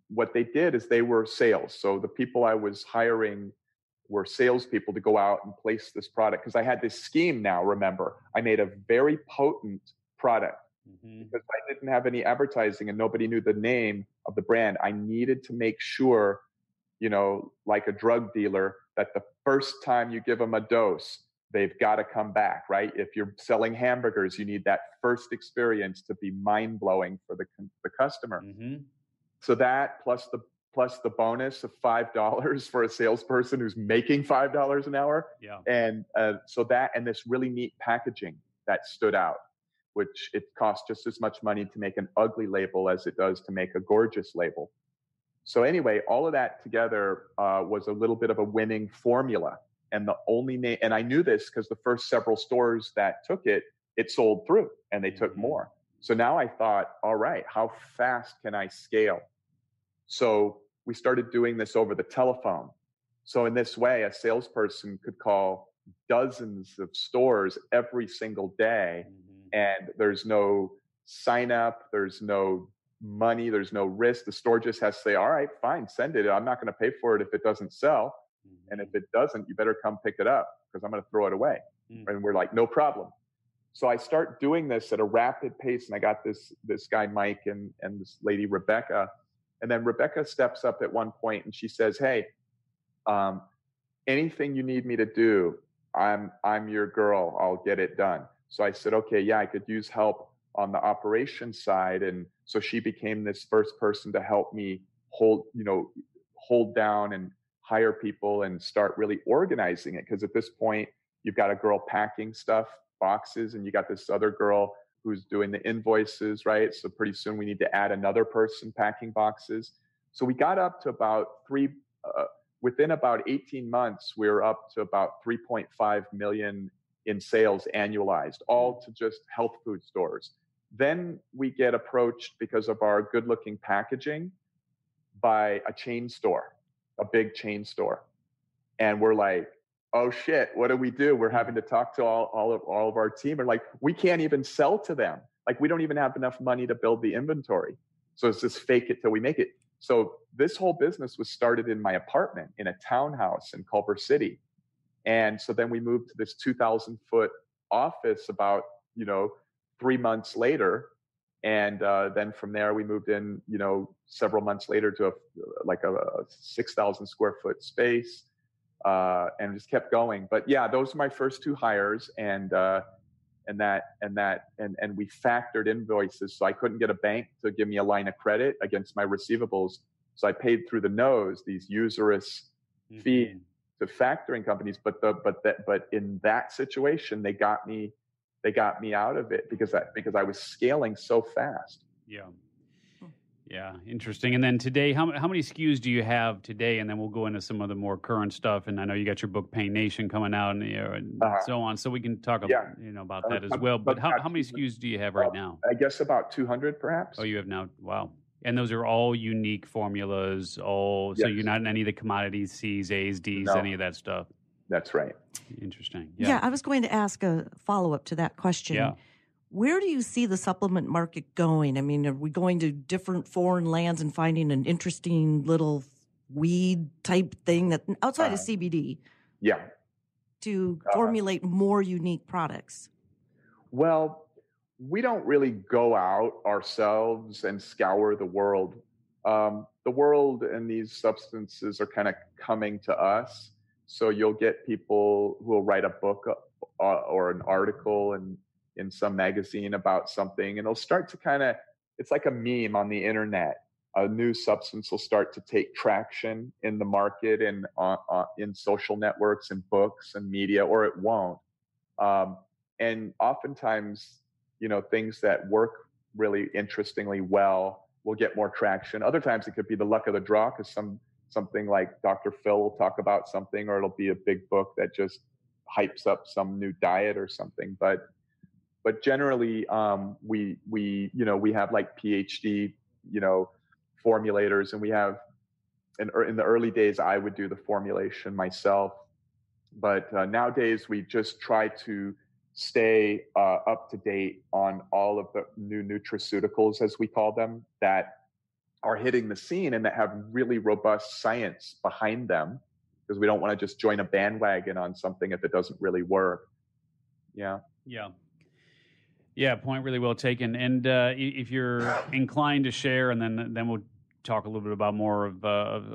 what they did is they were sales. So the people I was hiring were salespeople to go out and place this product because I had this scheme now. Remember, I made a very potent product mm-hmm. because I didn't have any advertising and nobody knew the name of the brand. I needed to make sure, you know, like a drug dealer, that the first time you give them a dose, they've got to come back, right? If you're selling hamburgers, you need that first experience to be mind blowing for the the customer. Mm-hmm. So that plus the plus the bonus of five dollars for a salesperson who's making five dollars an hour. Yeah. And uh, so that and this really neat packaging that stood out which it costs just as much money to make an ugly label as it does to make a gorgeous label. So anyway, all of that together uh, was a little bit of a winning formula. And the only name, and I knew this because the first several stores that took it, it sold through and they took mm-hmm. more. So now I thought, all right, how fast can I scale? So we started doing this over the telephone. So in this way, a salesperson could call dozens of stores every single day mm-hmm and there's no sign up, there's no money, there's no risk. The store just has to say, all right, fine, send it. I'm not going to pay for it if it doesn't sell. Mm-hmm. And if it doesn't, you better come pick it up because I'm going to throw it away. Mm-hmm. And we're like, no problem. So I start doing this at a rapid pace, and I got this this guy Mike and and this lady Rebecca, and then Rebecca steps up at one point and she says, "Hey, um, anything you need me to do, I'm I'm your girl. I'll get it done." So I said, okay, yeah, I could use help on the operation side. And so she became this first person to help me hold, you know, hold down and hire people and start really organizing it. Cause at this point, you've got a girl packing stuff, boxes, and you got this other girl who's doing the invoices, right? So pretty soon we need to add another person packing boxes. So we got up to about three, uh, within about 18 months, we were up to about 3.5 million in sales annualized, all to just health food stores. Then we get approached because of our good looking packaging by a chain store, a big chain store. And we're like, oh shit, what do we do? We're having to talk to all, all of all of our team and like we can't even sell to them. Like we don't even have enough money to build the inventory. So it's just fake it till we make it. So this whole business was started in my apartment in a townhouse in Culver City And so then we moved to this 2,000 foot office about, you know, three months later. And uh, then from there, we moved in, you know, several months later to a, like a, a 6,000 square foot space uh, and just kept going. But yeah, those are my first two hires. And, uh, and that and that and and we factored invoices so i couldn't get a bank to give me a line of credit against my receivables so i paid through the nose these usurious mm-hmm. fees to factoring companies but the but that but in that situation they got me they got me out of it because I, because I was scaling so fast. Yeah. Yeah, interesting. And then today, how, how many SKUs do you have today? And then we'll go into some of the more current stuff. And I know you got your book Pain Nation coming out and, you know, and uh, so on. So we can talk about, you know, about that uh, as well. But how, how many SKUs do you have right now? I guess about 200 perhaps. Oh, you have now. Wow. And those are all unique formulas. All yes. so you're not in any of the commodities, C's, A's, D's, no. any of that stuff. That's right. Interesting. Yeah. yeah, I was going to ask a follow up to that question. Yeah. Where do you see the supplement market going? I mean, are we going to different foreign lands and finding an interesting little weed type thing that outside uh, of CBD? Yeah. To uh, formulate more unique products. Well, we don't really go out ourselves and scour the world. Um, the world and these substances are kind of coming to us. So you'll get people who will write a book uh, or an article and in some magazine about something and it'll start to kind of it's like a meme on the internet. A new substance will start to take traction in the market and uh, uh, in social networks and books and media or it won't. Um, and oftentimes you know things that work really interestingly well will get more traction. Other times it could be the luck of the draw because some something like dr phil will talk about something or it'll be a big book that just hypes up some new diet or something but but generally um, we we you know we have like phd you know formulators and we have in, in the early days i would do the formulation myself. But uh, nowadays we just try to stay uh, up to date on all of the new nutraceuticals as we call them that are hitting the scene and that have really robust science behind them because we don't want to just join a bandwagon on something if it doesn't really work. Yeah. Yeah yeah, point really well taken. And uh, if you're [SIGHS] inclined to share, and then then we'll talk a little bit about more of, uh,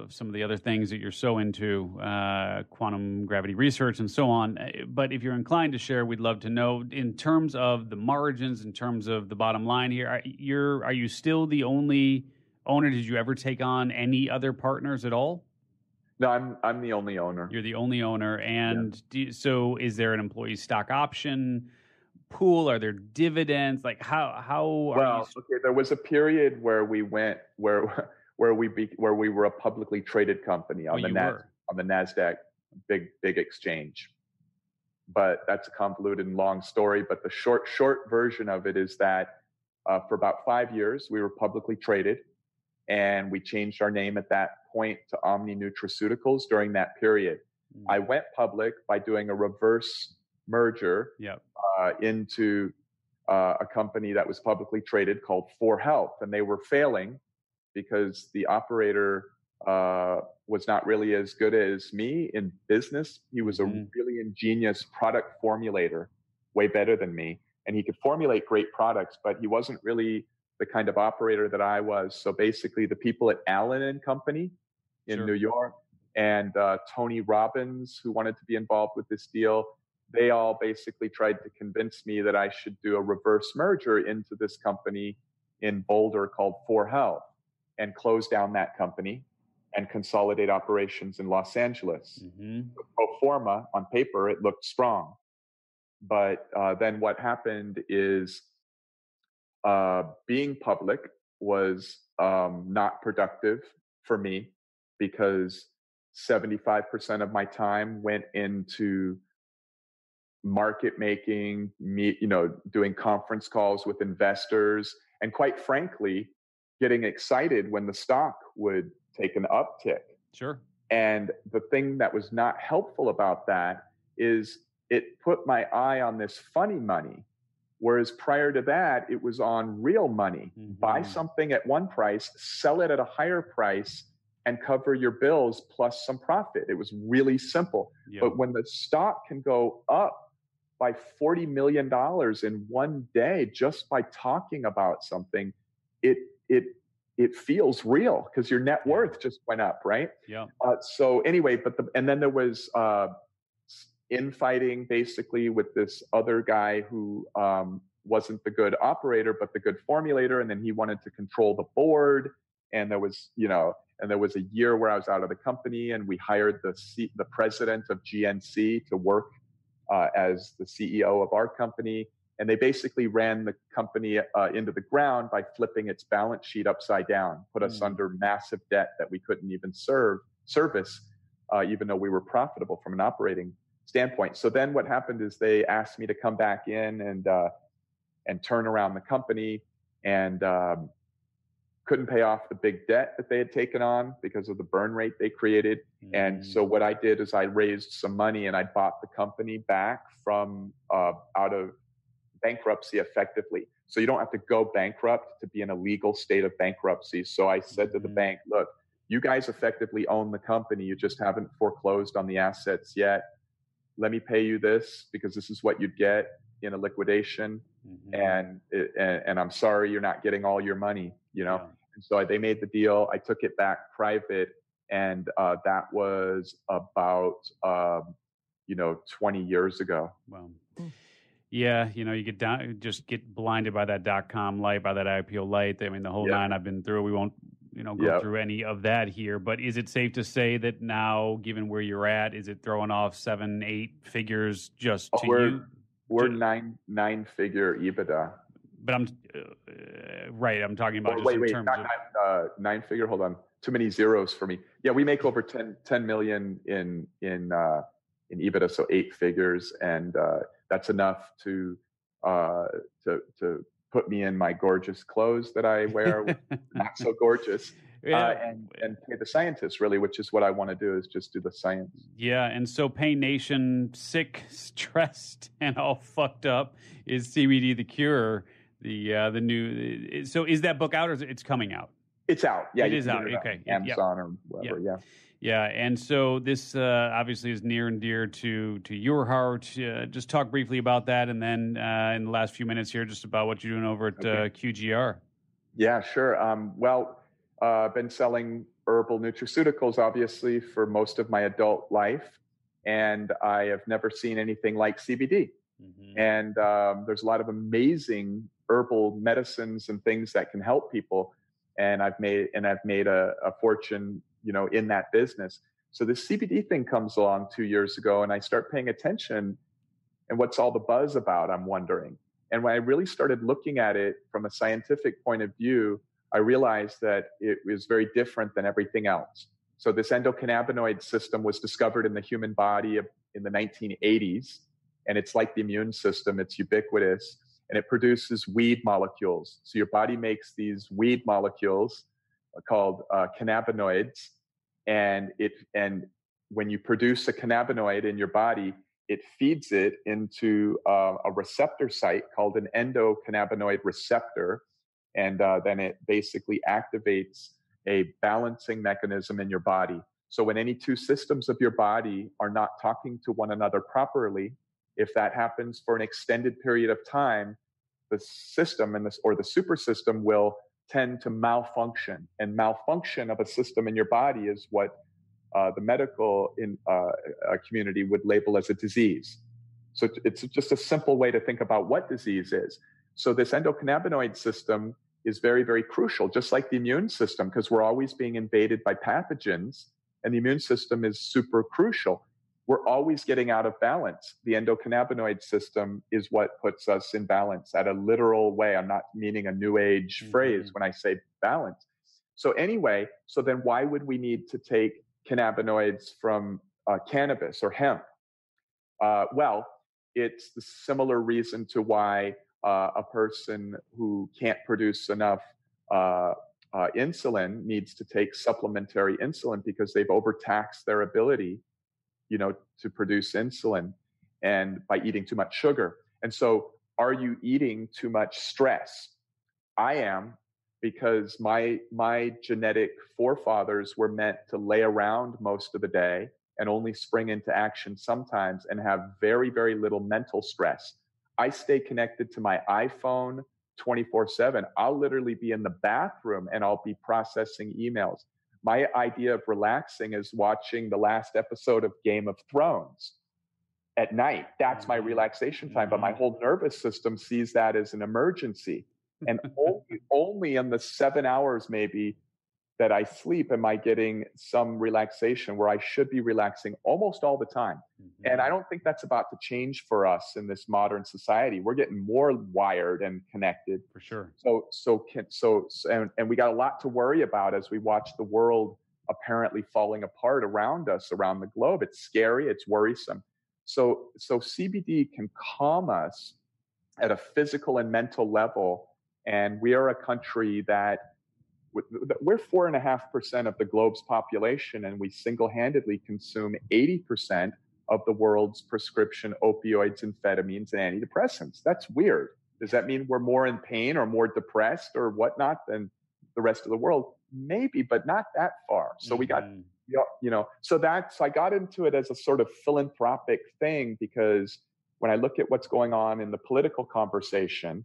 of some of the other things that you're so into, uh, quantum gravity research and so on. Uh, but if you're inclined to share, we'd love to know in terms of the margins, in terms of the bottom line here. Are, you're are you still the only owner? Did you ever take on any other partners at all? No, I'm I'm the only owner. You're the only owner, and yeah. you, so is there an employee stock option? Pool? Are there dividends? Like how how? well, you... okay. There was a period where we went where [LAUGHS] where we be, where we were a publicly traded company on oh, the Nas, on the Nasdaq big big exchange. But that's a convoluted and long story. But the short short version of it is that uh, for about five years we were publicly traded, and we changed our name at that point to Omni Nutraceuticals during that period. Mm. I went public by doing a reverse merger yep. uh, into uh, a company that was publicly traded called 4Health, and they were failing because the operator uh, was not really as good as me in business. He was a mm. really ingenious product formulator, way better than me, and he could formulate great products, but he wasn't really the kind of operator that I was. So basically, the people at Allen and Company in sure. New York and uh, Tony Robbins, who wanted to be involved with this deal, they all basically tried to convince me that I should do a reverse merger into this company in Boulder called 4Health and close down that company and consolidate operations in Los Angeles. Mm-hmm. Pro forma, on paper, it looked strong. But uh, then what happened is uh, being public was um, not productive for me because 75% of my time went into market making, meet, you know, doing conference calls with investors, and quite frankly, getting excited when the stock would take an uptick. Sure. And the thing that was not helpful about that is it put my eye on this funny money. Whereas prior to that, it was on real money. Mm-hmm. Buy something at one price, sell it at a higher price, and cover your bills plus some profit. It was really simple. Yep. But when the stock can go up by $40 million in one day just by talking about something, it, it, it feels real because your net worth just went up, right? Yeah. Uh, so anyway, but the, and then there was, uh, infighting basically with this other guy who, um, wasn't the good operator, but the good formulator. And then he wanted to control the board. And there was, you know, and there was a year where I was out of the company and we hired the C- the president of GNC to work uh, as the CEO of our company. And they basically ran the company uh, into the ground by flipping its balance sheet upside down, put us mm. under massive debt that we couldn't even serve service, uh, even though we were profitable from an operating standpoint. So then what happened is they asked me to come back in and uh, and turn around the company and um, couldn't pay off the big debt that they had taken on because of the burn rate they created. Mm-hmm. And so mm. what I did is I raised some money and I bought the company back from uh, out of bankruptcy effectively. So you don't have to go bankrupt to be in a legal state of bankruptcy. So I said mm-hmm. to the mm-hmm. bank, look, you guys effectively own the company. You just haven't foreclosed on the assets yet. Let me pay you this because this is what you'd get in a liquidation. Mm-hmm. And, and, and I'm sorry you're not getting all your money, you know? Yeah. And so they made the deal. I took it back private and uh, that was about, um, you know, 20 years ago. Wow. Yeah, you know, you get down, just get blinded by that dot com light, by that IPO light. I mean, the whole nine I've been through. We won't, you know, go yep. through any of that here. But is it safe to say that now, given where you're at, is it throwing off seven, eight figures just oh, to you? We're nine nine figure EBITDA. But I'm uh, right. I'm talking about wait, wait, not, of, nine, uh, nine figure. Hold on, too many zeros for me. Yeah, we make over 10, 10 million in in uh, in EBITDA, so eight figures, and uh, that's enough to uh, to to put me in my gorgeous clothes that I wear, [LAUGHS] not so gorgeous, yeah. Uh, and, and pay the scientists really, which is what I want to do is just do the science. Yeah, and so Pain Nation, sick, [LAUGHS] stressed, and all fucked up is CBD the cure. The uh, the new. So is that book out or is it, it's coming out? It's out. Yeah, it is out. It okay, Amazon or whatever. Yeah. Yeah, and so this uh, obviously is near and dear to to your heart. Uh, just talk briefly about that, and then uh, in the last few minutes here, just about what you're doing over at okay. Uh, QGR. Yeah, sure. Um, well, I've uh, been selling herbal nutraceuticals, obviously, for most of my adult life, and I have never seen anything like CBD. Mm-hmm. And um, there's a lot of amazing herbal medicines and things that can help people. And I've made and I've made a, a fortune, you know, in that business. So this CBD thing comes along two years ago, and I start paying attention. And what's all the buzz about? I'm wondering. And when I really started looking at it from a scientific point of view, I realized that it was very different than everything else. So this endocannabinoid system was discovered in the human body in the 1980s, and it's like the immune system. It's ubiquitous, and it produces weed molecules. So your body makes these weed molecules called uh, cannabinoids, and it and when you produce a cannabinoid in your body, it feeds it into uh, a receptor site called an endocannabinoid receptor and uh, then it basically activates a balancing mechanism in your body. So when any two systems of your body are not talking to one another properly, if that happens for an extended period of time, the system and this or the super system will tend to malfunction. And malfunction of a system in your body is what uh, the medical in, uh, community would label as a disease. So it's just a simple way to think about what disease is. So this endocannabinoid system is very, very crucial, just like the immune system, because we're always being invaded by pathogens, and the immune system is super crucial. We're always getting out of balance. The endocannabinoid system is what puts us in balance at a literal way. I'm not meaning a new age mm-hmm. phrase when I say balance. So, anyway, so then why would we need to take cannabinoids from uh, cannabis or hemp? Uh, well, it's the similar reason to why uh, a person who can't produce enough uh, uh, insulin needs to take supplementary insulin because they've overtaxed their ability, you know, to produce insulin and by eating too much sugar. And so, are you eating too much stress? I am because my my genetic forefathers were meant to lay around most of the day and only spring into action sometimes and have very very little mental stress i stay connected to my iphone 24 7 i'll literally be in the bathroom and i'll be processing emails my idea of relaxing is watching the last episode of game of thrones at night that's my mm-hmm. relaxation time but my mm-hmm. whole nervous system sees that as an emergency and [LAUGHS] only, only in the seven hours maybe that I sleep am I getting some relaxation where I should be relaxing almost all the time. Mm-hmm. And I don't think that's about to change for us in this modern society. We're getting more wired and connected. For sure. So so can so and, and we got a lot to worry about as we watch the world apparently falling apart around us around the globe. It's scary, it's worrisome. So so CBD can calm us at a physical and mental level and we are a country that we're four and a half percent of the globe's population, and we single handedly consume 80% of the world's prescription opioids, amphetamines, and antidepressants. That's weird. Does that mean we're more in pain or more depressed or whatnot than the rest of the world? Maybe, but not that far. So mm-hmm. we got, mm-hmm. you know, so that's, I got into it as a sort of philanthropic thing because when I look at what's going on in the political conversation,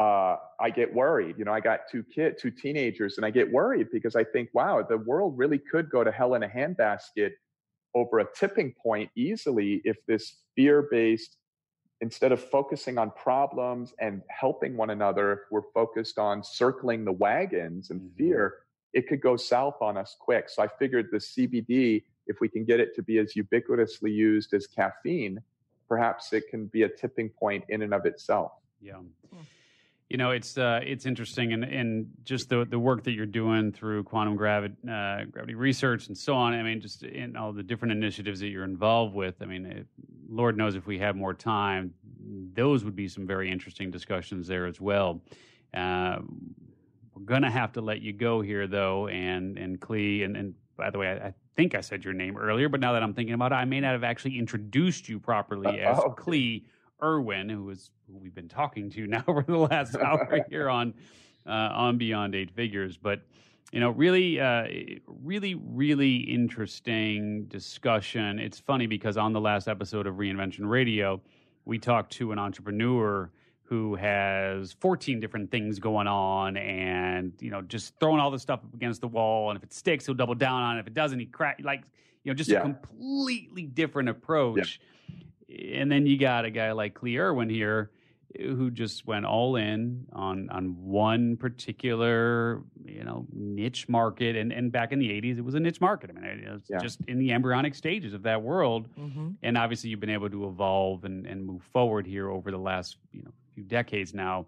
uh, I get worried. You know, I got two kids, two teenagers, and I get worried because I think, wow, the world really could go to hell in a handbasket over a tipping point easily if this fear based, instead of focusing on problems and helping one another, if we're focused on circling the wagons and mm-hmm. fear, it could go south on us quick. So I figured the CBD, if we can get it to be as ubiquitously used as caffeine, perhaps it can be a tipping point in and of itself. Yeah. Hmm you know it's uh, it's interesting and and just the the work that you're doing through quantum gravity uh, gravity research and so on. I mean, just in all the different initiatives that you're involved with. I mean, it, Lord knows if we have more time, those would be some very interesting discussions there as well. Uh, we're gonna have to let you go here though, and and Klee and and by the way, I, I, think I said your name earlier, but now that I'm thinking about it, I may not have actually introduced you properly as oh, Klee Irwin, who is who we've been talking to [LAUGHS] now for the last [LAUGHS] hour here on uh, on Beyond Eight Figures. But you know, really, uh, really, really interesting discussion. It's funny because on the last episode of Reinvention Radio, we talked to an entrepreneur who has 14 different things going on and you know just throwing all this stuff up against the wall and if it sticks he'll double down on it if it doesn't he crack like you know just yeah. a completely different approach and then you got a guy like Klee Irwin here who just went all in on on one particular you know niche market and and back in the 80s it was a niche market i mean it was yeah. just in the embryonic stages of that world mm-hmm. and obviously you've been able to evolve and and move forward here over the last you know few decades now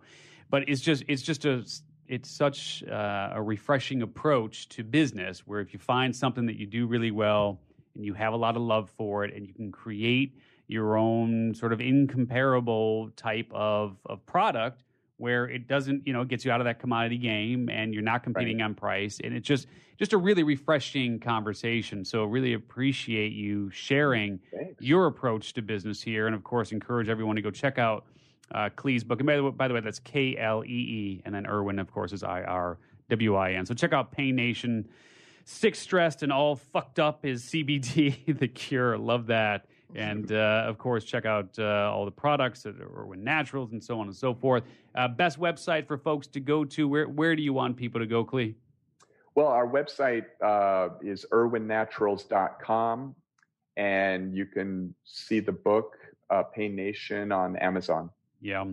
but it's just it's just a it's such uh, a refreshing approach to business where if you find something that you do really well and you have a lot of love for it and you can create your own sort of incomparable type of, of product where it doesn't, you know, gets you out of that commodity game and you're not competing right. on price. And it's just just a really refreshing conversation. So really appreciate you sharing Thanks. your approach to business here. And of course, encourage everyone to go check out uh, Klee's book. And by the, way, by the way, that's K L E E. And then Irwin, of course, is I R W I N. So check out Pain Nation. Sick, stressed, and all fucked up is CBD, [LAUGHS] the cure. Love that. And [LAUGHS] uh, of course, check out uh, all the products at Irwin Naturals and so on and so forth. Uh, best website for folks to go to. Where where do you want people to go, Klee? Well, our website uh, is irwinnaturals.com, and you can see the book uh, Pain Nation on Amazon. Yeah.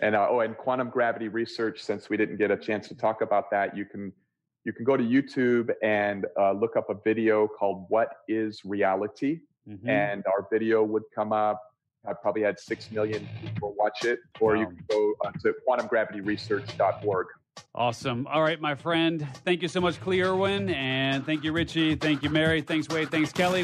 And uh, oh, and quantum gravity research. Since we didn't get a chance to talk about that, you can you can go to YouTube and look up a video called "What Is Reality." Mm-hmm. and our video would come up. I probably had six million people watch it, or wow. you can go uh, to quantumgravityresearch.org. Awesome. All right, my friend. Thank you so much, Klee Irwin. And thank you, Richie. Thank you, Mary. Thanks, Wade. Thanks, Kelly.